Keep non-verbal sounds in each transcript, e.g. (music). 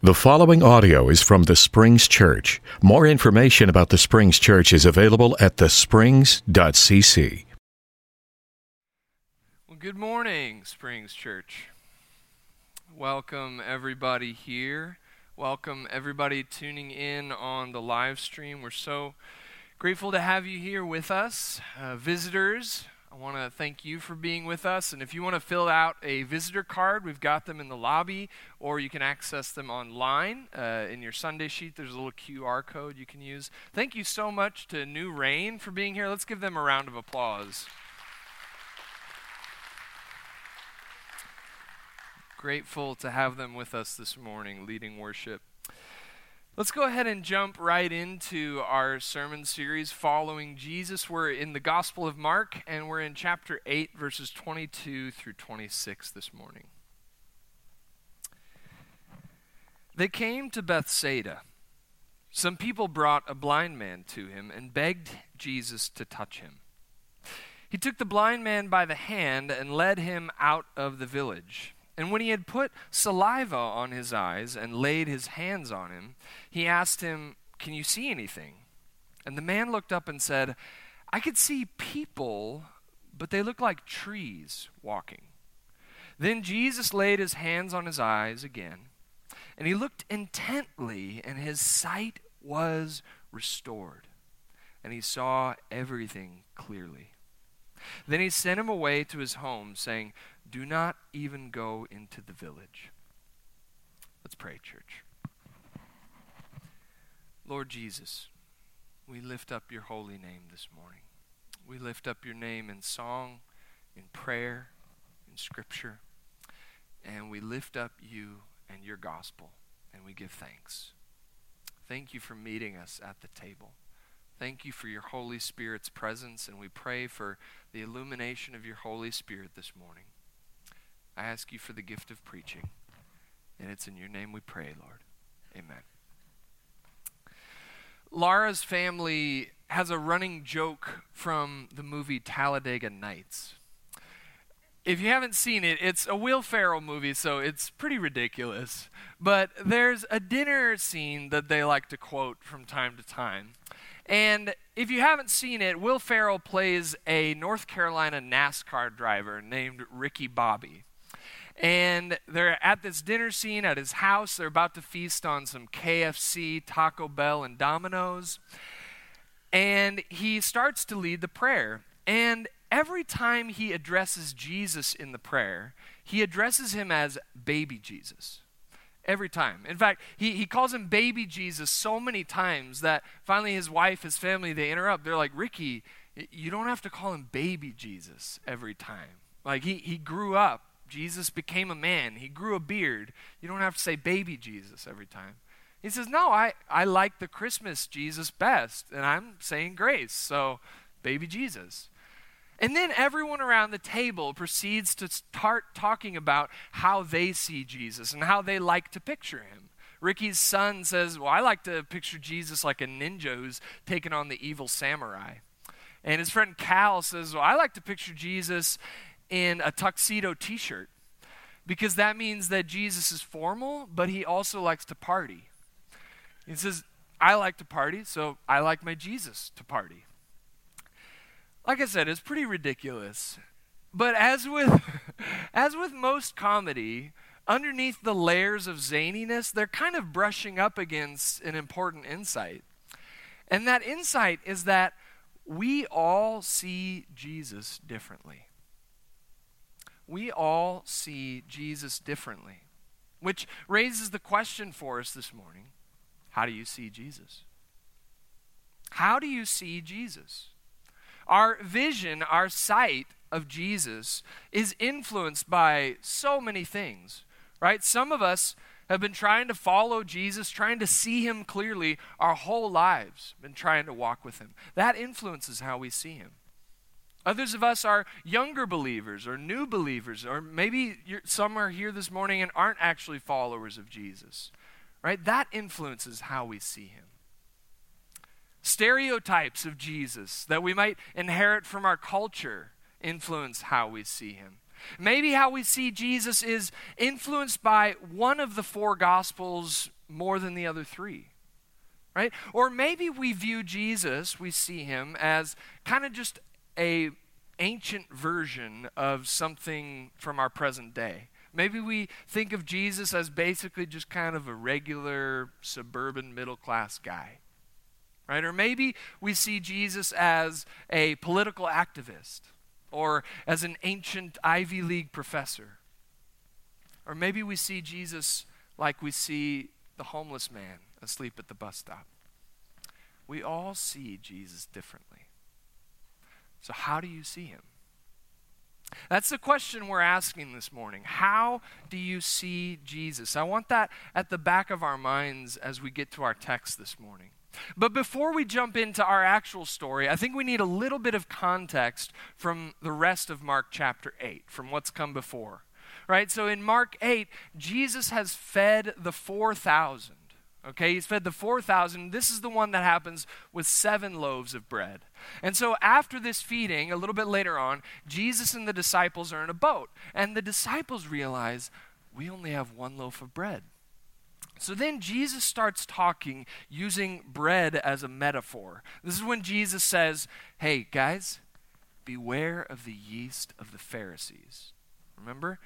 The following audio is from the Springs Church. More information about the Springs Church is available at thesprings.cc. Well, good morning, Springs Church. Welcome, everybody here. Welcome, everybody tuning in on the live stream. We're so grateful to have you here with us. Uh, visitors, I want to thank you for being with us. And if you want to fill out a visitor card, we've got them in the lobby, or you can access them online. Uh, in your Sunday sheet, there's a little QR code you can use. Thank you so much to New Rain for being here. Let's give them a round of applause. Grateful to have them with us this morning, leading worship. Let's go ahead and jump right into our sermon series following Jesus. We're in the Gospel of Mark, and we're in chapter 8, verses 22 through 26 this morning. They came to Bethsaida. Some people brought a blind man to him and begged Jesus to touch him. He took the blind man by the hand and led him out of the village. And when he had put saliva on his eyes and laid his hands on him, he asked him, Can you see anything? And the man looked up and said, I could see people, but they look like trees walking. Then Jesus laid his hands on his eyes again, and he looked intently, and his sight was restored, and he saw everything clearly. Then he sent him away to his home, saying, do not even go into the village. Let's pray, church. Lord Jesus, we lift up your holy name this morning. We lift up your name in song, in prayer, in scripture, and we lift up you and your gospel, and we give thanks. Thank you for meeting us at the table. Thank you for your Holy Spirit's presence, and we pray for the illumination of your Holy Spirit this morning. I ask you for the gift of preaching. And it's in your name we pray, Lord. Amen. Laura's family has a running joke from the movie Talladega Nights. If you haven't seen it, it's a Will Ferrell movie, so it's pretty ridiculous. But there's a dinner scene that they like to quote from time to time. And if you haven't seen it, Will Ferrell plays a North Carolina NASCAR driver named Ricky Bobby. And they're at this dinner scene at his house. They're about to feast on some KFC, Taco Bell, and Domino's. And he starts to lead the prayer. And every time he addresses Jesus in the prayer, he addresses him as baby Jesus. Every time. In fact, he, he calls him baby Jesus so many times that finally his wife, his family, they interrupt. They're like, Ricky, you don't have to call him baby Jesus every time. Like, he, he grew up Jesus became a man. He grew a beard. You don't have to say baby Jesus every time. He says, No, I, I like the Christmas Jesus best, and I'm saying grace. So, baby Jesus. And then everyone around the table proceeds to start talking about how they see Jesus and how they like to picture him. Ricky's son says, Well, I like to picture Jesus like a ninja who's taken on the evil samurai. And his friend Cal says, Well, I like to picture Jesus in a tuxedo t shirt because that means that Jesus is formal, but he also likes to party. He says, I like to party, so I like my Jesus to party. Like I said, it's pretty ridiculous. But as with (laughs) as with most comedy, underneath the layers of zaniness, they're kind of brushing up against an important insight. And that insight is that we all see Jesus differently we all see Jesus differently, which raises the question for us this morning how do you see Jesus? How do you see Jesus? Our vision, our sight of Jesus is influenced by so many things, right? Some of us have been trying to follow Jesus, trying to see him clearly our whole lives, been trying to walk with him. That influences how we see him. Others of us are younger believers or new believers, or maybe some are here this morning and aren't actually followers of Jesus. Right? That influences how we see him. Stereotypes of Jesus that we might inherit from our culture influence how we see him. Maybe how we see Jesus is influenced by one of the four gospels more than the other three. Right? Or maybe we view Jesus, we see him as kind of just a ancient version of something from our present day. Maybe we think of Jesus as basically just kind of a regular suburban middle class guy. Right? Or maybe we see Jesus as a political activist or as an ancient Ivy League professor. Or maybe we see Jesus like we see the homeless man asleep at the bus stop. We all see Jesus differently. So, how do you see him? That's the question we're asking this morning. How do you see Jesus? I want that at the back of our minds as we get to our text this morning. But before we jump into our actual story, I think we need a little bit of context from the rest of Mark chapter 8, from what's come before. Right? So in Mark 8, Jesus has fed the 4,000. Okay, he's fed the 4,000. This is the one that happens with seven loaves of bread. And so, after this feeding, a little bit later on, Jesus and the disciples are in a boat. And the disciples realize, we only have one loaf of bread. So then Jesus starts talking using bread as a metaphor. This is when Jesus says, Hey, guys, beware of the yeast of the Pharisees. Remember?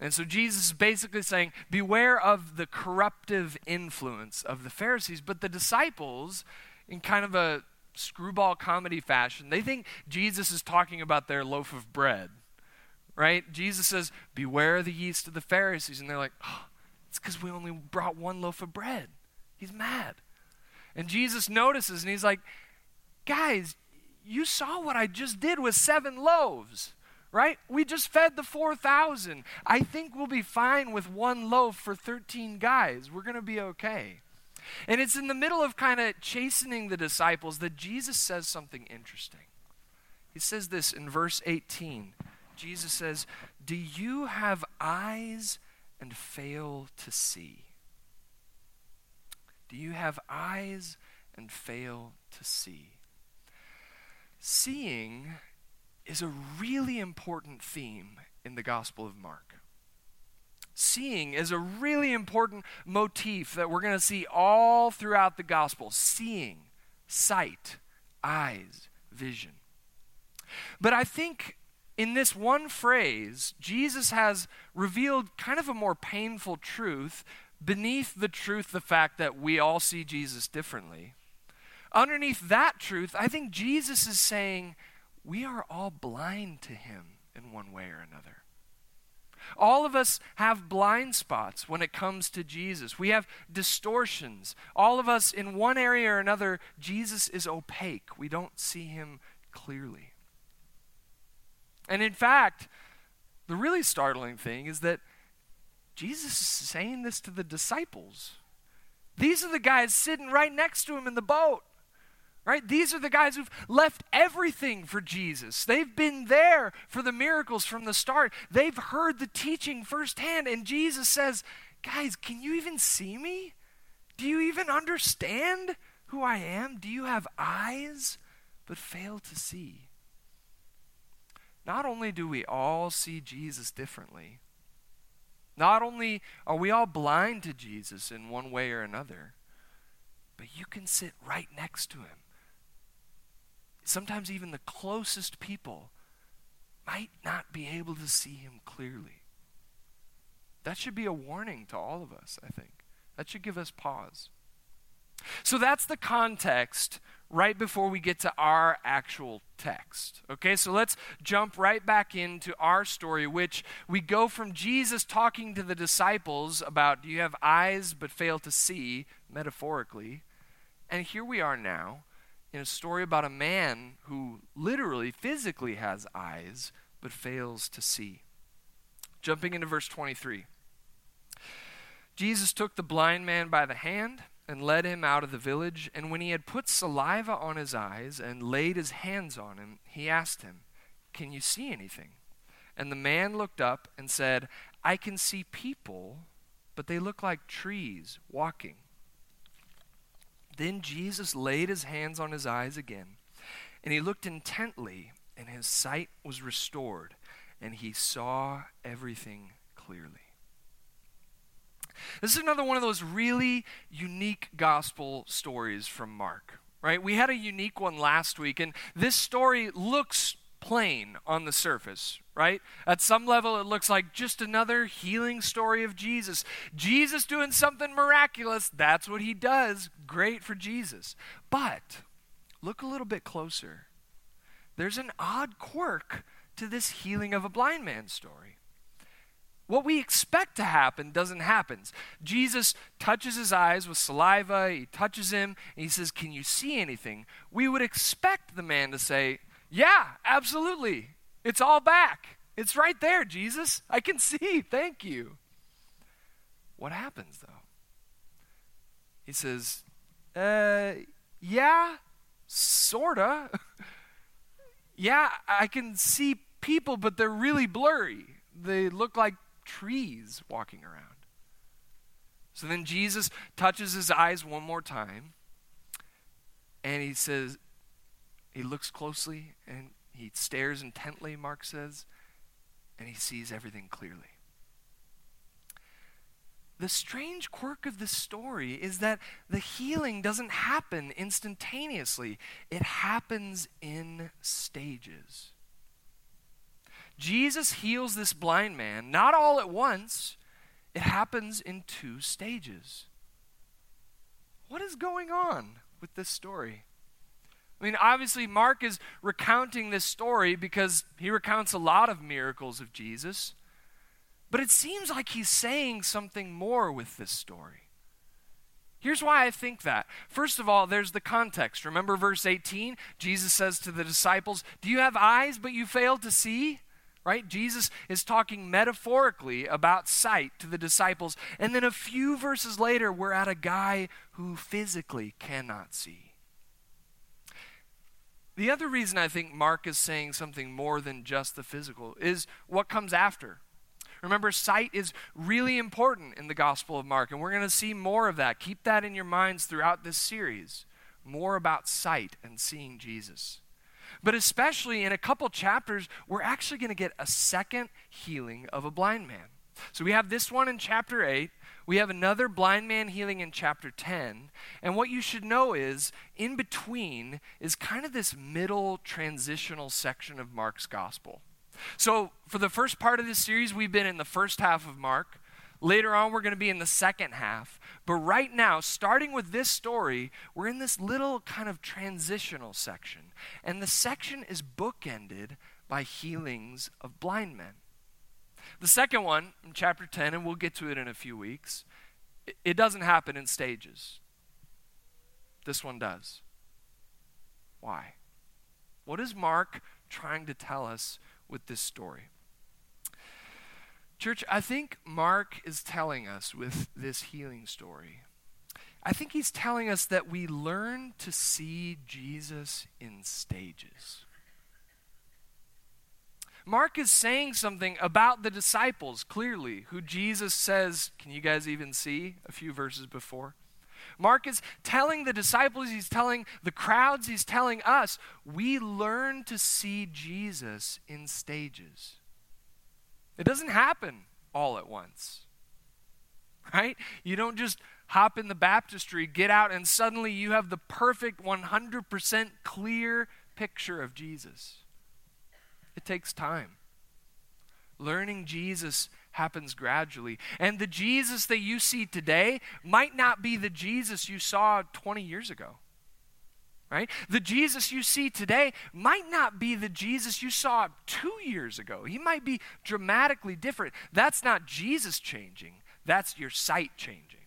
And so Jesus is basically saying, Beware of the corruptive influence of the Pharisees. But the disciples, in kind of a screwball comedy fashion, they think Jesus is talking about their loaf of bread. Right? Jesus says, Beware the yeast of the Pharisees. And they're like, oh, it's because we only brought one loaf of bread. He's mad. And Jesus notices and he's like, Guys, you saw what I just did with seven loaves, right? We just fed the 4,000. I think we'll be fine with one loaf for 13 guys. We're going to be okay. And it's in the middle of kind of chastening the disciples that Jesus says something interesting. He says this in verse 18. Jesus says, Do you have eyes and fail to see? Do you have eyes and fail to see? Seeing is a really important theme in the Gospel of Mark. Seeing is a really important motif that we're going to see all throughout the Gospel. Seeing, sight, eyes, vision. But I think in this one phrase, Jesus has revealed kind of a more painful truth beneath the truth, the fact that we all see Jesus differently. Underneath that truth, I think Jesus is saying we are all blind to him in one way or another. All of us have blind spots when it comes to Jesus. We have distortions. All of us, in one area or another, Jesus is opaque. We don't see him clearly. And in fact, the really startling thing is that Jesus is saying this to the disciples. These are the guys sitting right next to him in the boat. Right? These are the guys who've left everything for Jesus. They've been there for the miracles from the start. They've heard the teaching firsthand. And Jesus says, Guys, can you even see me? Do you even understand who I am? Do you have eyes but fail to see? not only do we all see Jesus differently, not only are we all blind to Jesus in one way or another, but you can sit right next to him. Sometimes even the closest people might not be able to see him clearly. That should be a warning to all of us, I think. That should give us pause. So that's the context right before we get to our actual text. Okay, so let's jump right back into our story, which we go from Jesus talking to the disciples about, Do you have eyes but fail to see, metaphorically? And here we are now in a story about a man who literally, physically has eyes but fails to see. Jumping into verse 23. Jesus took the blind man by the hand and led him out of the village. And when he had put saliva on his eyes and laid his hands on him, he asked him, Can you see anything? And the man looked up and said, I can see people, but they look like trees walking. Then Jesus laid his hands on his eyes again, and he looked intently, and his sight was restored, and he saw everything clearly. This is another one of those really unique gospel stories from Mark, right? We had a unique one last week, and this story looks plain on the surface, right? At some level, it looks like just another healing story of Jesus. Jesus doing something miraculous. That's what he does. Great for Jesus. But look a little bit closer. There's an odd quirk to this healing of a blind man story. What we expect to happen doesn't happen. Jesus touches his eyes with saliva, he touches him, and he says, Can you see anything? We would expect the man to say, Yeah, absolutely. It's all back. It's right there, Jesus. I can see. Thank you. What happens, though? He says, Uh, yeah, sorta. (laughs) yeah, I can see people, but they're really blurry. They look like trees walking around. So then Jesus touches his eyes one more time, and he says, he looks closely and he stares intently, Mark says, and he sees everything clearly. The strange quirk of this story is that the healing doesn't happen instantaneously, it happens in stages. Jesus heals this blind man, not all at once, it happens in two stages. What is going on with this story? I mean, obviously, Mark is recounting this story because he recounts a lot of miracles of Jesus. But it seems like he's saying something more with this story. Here's why I think that. First of all, there's the context. Remember verse 18? Jesus says to the disciples, Do you have eyes, but you fail to see? right? Jesus is talking metaphorically about sight to the disciples. And then a few verses later, we're at a guy who physically cannot see. The other reason I think Mark is saying something more than just the physical is what comes after. Remember, sight is really important in the Gospel of Mark, and we're going to see more of that. Keep that in your minds throughout this series. More about sight and seeing Jesus. But especially in a couple chapters, we're actually going to get a second healing of a blind man. So we have this one in chapter 8. We have another blind man healing in chapter 10. And what you should know is, in between is kind of this middle transitional section of Mark's gospel. So, for the first part of this series, we've been in the first half of Mark. Later on, we're going to be in the second half. But right now, starting with this story, we're in this little kind of transitional section. And the section is bookended by healings of blind men. The second one, in chapter 10, and we'll get to it in a few weeks, it doesn't happen in stages. This one does. Why? What is Mark trying to tell us with this story. Church, I think Mark is telling us with this healing story, I think he's telling us that we learn to see Jesus in stages. Mark is saying something about the disciples, clearly, who Jesus says, Can you guys even see? a few verses before. Mark is telling the disciples, he's telling the crowds, he's telling us, we learn to see Jesus in stages. It doesn't happen all at once, right? You don't just hop in the baptistry, get out, and suddenly you have the perfect 100% clear picture of Jesus. It takes time. Learning Jesus happens gradually. And the Jesus that you see today might not be the Jesus you saw 20 years ago. Right? The Jesus you see today might not be the Jesus you saw two years ago. He might be dramatically different. That's not Jesus changing, that's your sight changing.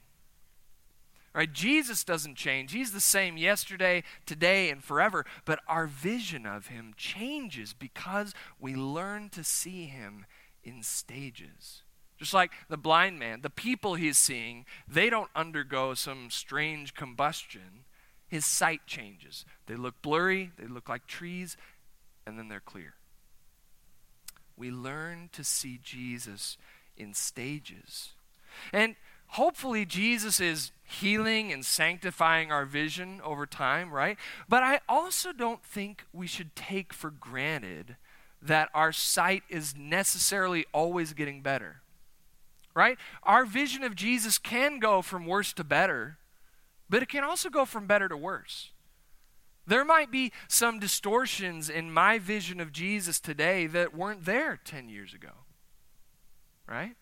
Right? Jesus doesn't change. He's the same yesterday, today, and forever. But our vision of him changes because we learn to see him in stages. Just like the blind man, the people he's seeing, they don't undergo some strange combustion. His sight changes. They look blurry, they look like trees, and then they're clear. We learn to see Jesus in stages. And hopefully, Jesus is healing and sanctifying our vision over time, right? But I also don't think we should take for granted that our sight is necessarily always getting better. Right? Our vision of Jesus can go from worse to better, but it can also go from better to worse. There might be some distortions in my vision of Jesus today that weren't there 10 years ago. Right?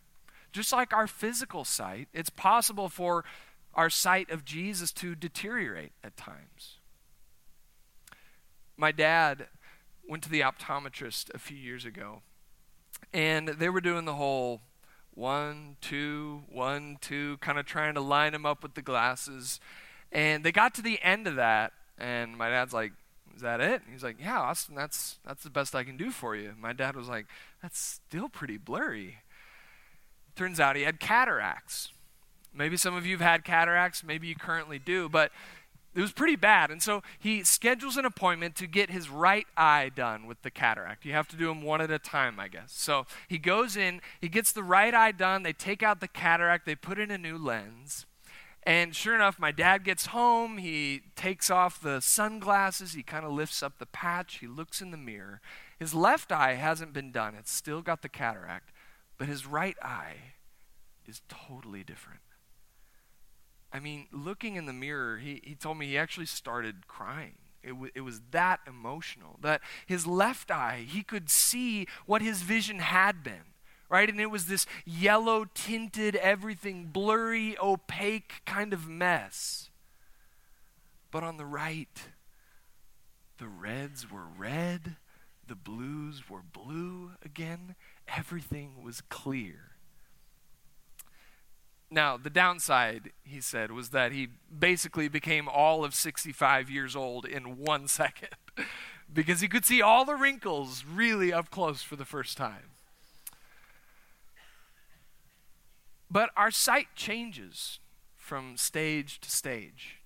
Just like our physical sight, it's possible for our sight of Jesus to deteriorate at times. My dad went to the optometrist a few years ago, and they were doing the whole one, two, one, two, kind of trying to line him up with the glasses. And they got to the end of that, and my dad's like, is that it? And he's like, yeah, Austin, that's, that's the best I can do for you. My dad was like, that's still pretty blurry. Turns out he had cataracts. Maybe some of you have had cataracts, maybe you currently do, but it was pretty bad. And so he schedules an appointment to get his right eye done with the cataract. You have to do them one at a time, I guess. So he goes in, he gets the right eye done, they take out the cataract, they put in a new lens. And sure enough, my dad gets home, he takes off the sunglasses, he kind of lifts up the patch, he looks in the mirror. His left eye hasn't been done, it's still got the cataract. But his right eye is totally different. I mean, looking in the mirror, he, he told me he actually started crying. It, w- it was that emotional that his left eye, he could see what his vision had been, right? And it was this yellow tinted, everything blurry, opaque kind of mess. But on the right, the reds were red, the blues were blue again, everything was clear. Now, the downside, he said, was that he basically became all of 65 years old in one (laughs) second because he could see all the wrinkles really up close for the first time. But our sight changes from stage to stage.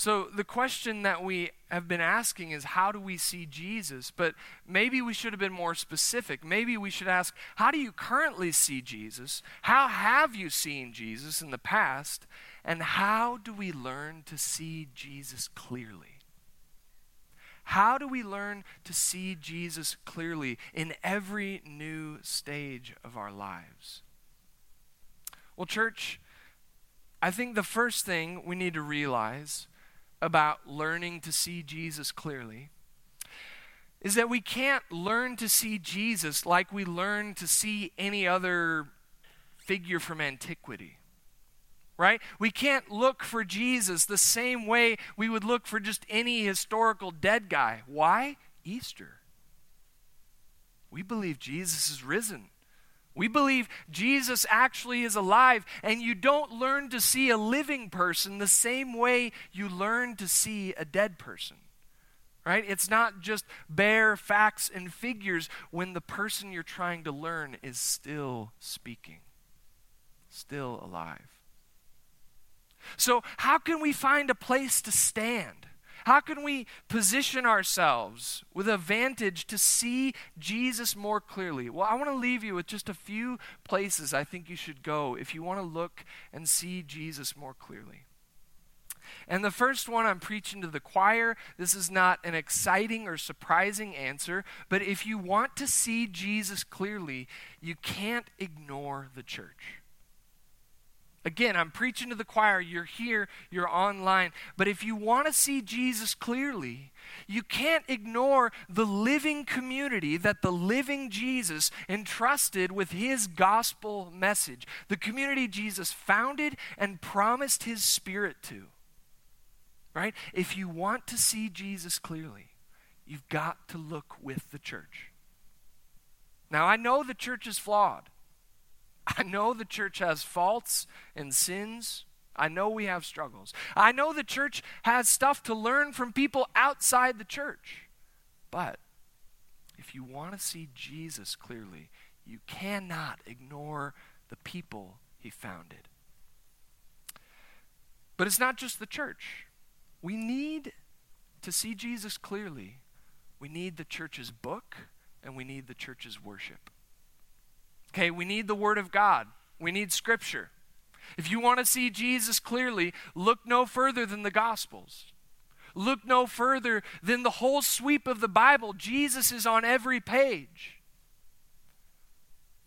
So, the question that we have been asking is how do we see Jesus? But maybe we should have been more specific. Maybe we should ask, how do you currently see Jesus? How have you seen Jesus in the past? And how do we learn to see Jesus clearly? How do we learn to see Jesus clearly in every new stage of our lives? Well, church, I think the first thing we need to realize about learning to see Jesus clearly is that we can't learn to see Jesus like we learn to see any other figure from antiquity. Right? We can't look for Jesus the same way we would look for just any historical dead guy. Why? Easter. We believe Jesus is risen. We believe Jesus actually is alive, and you don't learn to see a living person the same way you learn to see a dead person. Right? It's not just bare facts and figures when the person you're trying to learn is still speaking, still alive. So, how can we find a place to stand? How can we position ourselves with a vantage to see Jesus more clearly? Well, I want to leave you with just a few places I think you should go if you want to look and see Jesus more clearly. And the first one I'm preaching to the choir. This is not an exciting or surprising answer, but if you want to see Jesus clearly, you can't ignore the church. Again, I'm preaching to the choir. You're here, you're online. But if you want to see Jesus clearly, you can't ignore the living community that the living Jesus entrusted with his gospel message. The community Jesus founded and promised his spirit to. Right? If you want to see Jesus clearly, you've got to look with the church. Now, I know the church is flawed. I know the church has faults and sins. I know we have struggles. I know the church has stuff to learn from people outside the church. But if you want to see Jesus clearly, you cannot ignore the people he founded. But it's not just the church. We need to see Jesus clearly. We need the church's book and we need the church's worship. Okay, we need the Word of God, we need Scripture. If you want to see Jesus clearly, look no further than the Gospels. Look no further than the whole sweep of the Bible. Jesus is on every page.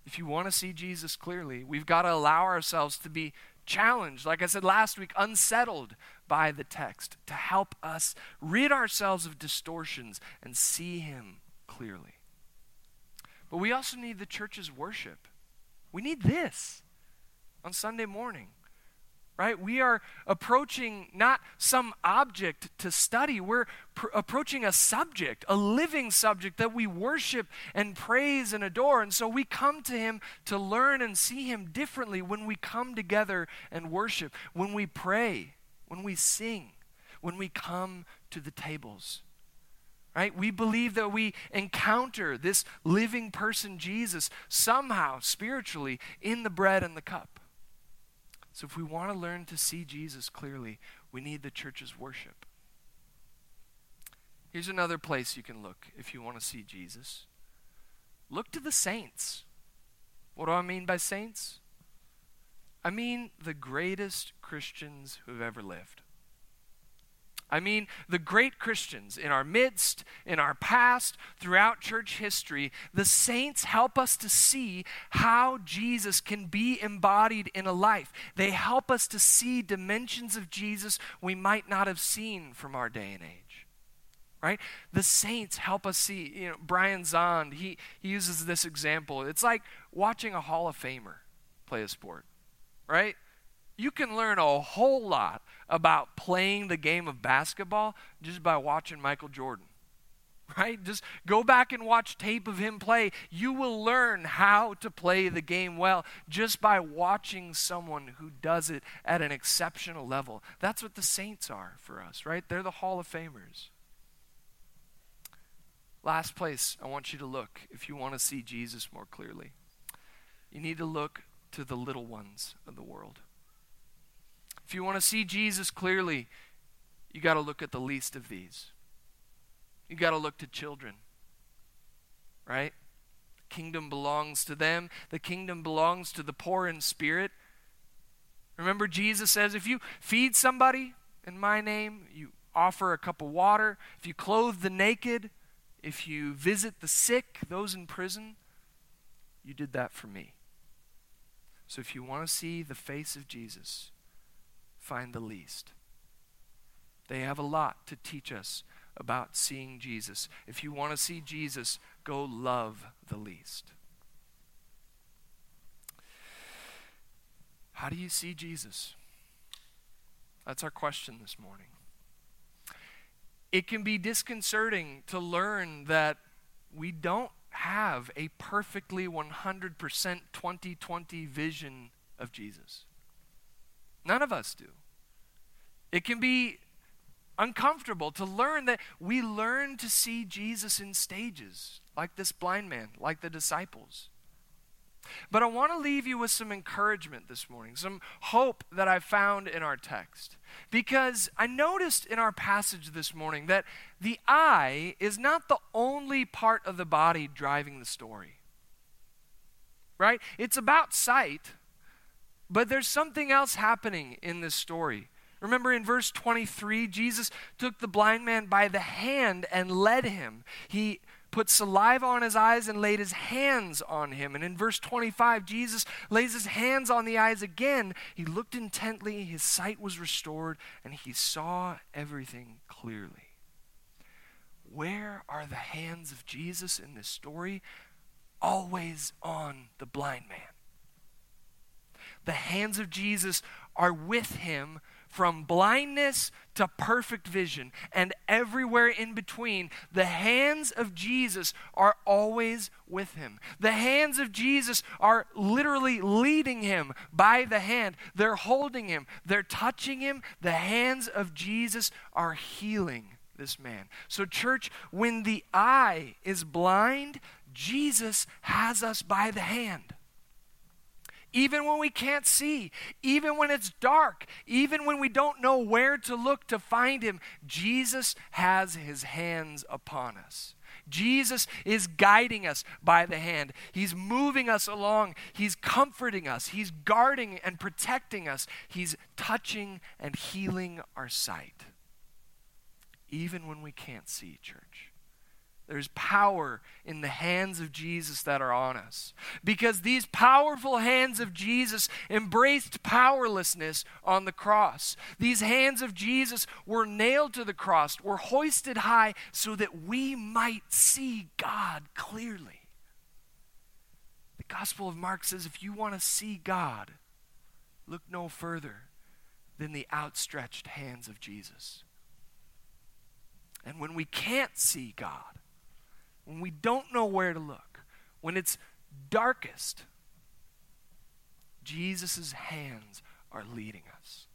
If you want to see Jesus clearly, we've got to allow ourselves to be challenged, like I said last week, unsettled by the text to help us rid ourselves of distortions and see Him clearly. But we also need the church's worship. We need this on Sunday morning right? We are approaching not some object to study, we're pr- approaching a subject, a living subject that we worship and praise and adore. And so we come to Him to learn and see Him differently when we come together and worship, when we pray, when we sing, when we come to the tables. Right? We believe that we encounter this living person, Jesus, somehow spiritually in the bread and the cup. So, if we want to learn to see Jesus clearly, we need the church's worship. Here's another place you can look if you want to see Jesus. Look to the saints. What do I mean by saints? I mean the greatest Christians who've ever lived. I mean, the great Christians in our midst, in our past, throughout church history, the saints help us to see how Jesus can be embodied in a life. They help us to see dimensions of Jesus we might not have seen from our day and age. Right? The saints help us see. You know, Brian Zahnd, he, he uses this example. It's like watching a Hall of Famer play a sport, right? You can learn a whole lot about playing the game of basketball just by watching Michael Jordan. (laughs) Right? Just go back and watch tape of him play. You will learn how to play the game well just by watching someone who does it at an exceptional level. That's what the saints are for us, right? They're the Hall of Famers. Last place I want you to look if you want to see Jesus more clearly. You need to look to the little ones of the world. If you want to see Jesus clearly, you got to look at the least of these. You got to look to children, right? The kingdom belongs to them, the kingdom belongs to the poor in spirit. Remember, Jesus says, if you feed somebody in my name, you offer a cup of water, if you clothe the naked, if you visit the sick, those in prison, you did that for me. So if you want to see the face of Jesus, find the least. They have a lot to teach us about seeing Jesus. If you want to see Jesus, go love the least. How do you see Jesus? That's our question this morning. It can be disconcerting to learn that we don't have a perfectly 100% 2020 vision of Jesus. None of us do. It can be uncomfortable to learn that we learn to see Jesus in stages, like this blind man, like the disciples. But I want to leave you with some encouragement this morning, some hope that I found in our text. Because I noticed in our passage this morning that the eye is not the only part of the body driving the story. Right? It's about sight, but there's something else happening in this story. Remember in verse 23, Jesus took the blind man by the hand and led him. He put saliva on his eyes and laid his hands on him. And in verse 25, Jesus lays his hands on the eyes again. He looked intently, his sight was restored, and he saw everything clearly. Where are the hands of Jesus in this story? Always on the blind man the hands of Jesus are with him from blindness to perfect vision and everywhere in between. The hands of Jesus are always with him. The hands of Jesus are literally leading him by the hand. They're holding him, they're touching him. The hands of Jesus are healing this man. So, church, when the eye is blind, Jesus has us by the hand even when we can't see, even when it's dark, even when we don't know where to look to find Him, Jesus has His hands upon us. Jesus is guiding us by the hand. He's moving us along. He's comforting us. He's guarding and protecting us. He's touching and healing our sight. even when we can't see, church. There's power in the hands of Jesus that are on us. Because these powerful hands of Jesus embraced powerlessness on the cross. These hands of Jesus were nailed to the cross, were hoisted high so that we might see God clearly. The Gospel of Mark says if you want to see God, look no further than the outstretched hands of Jesus. And when we can't see God, when we don't know where to look, when it's darkest, Jesus' hands are leading us.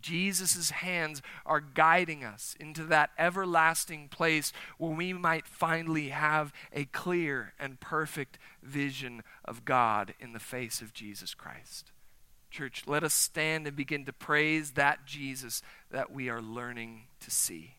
Jesus' hands are guiding us into that everlasting place where we might finally have a clear and perfect vision of God in the face of Jesus Christ. Church, let us stand and begin to praise that Jesus that we are learning to see.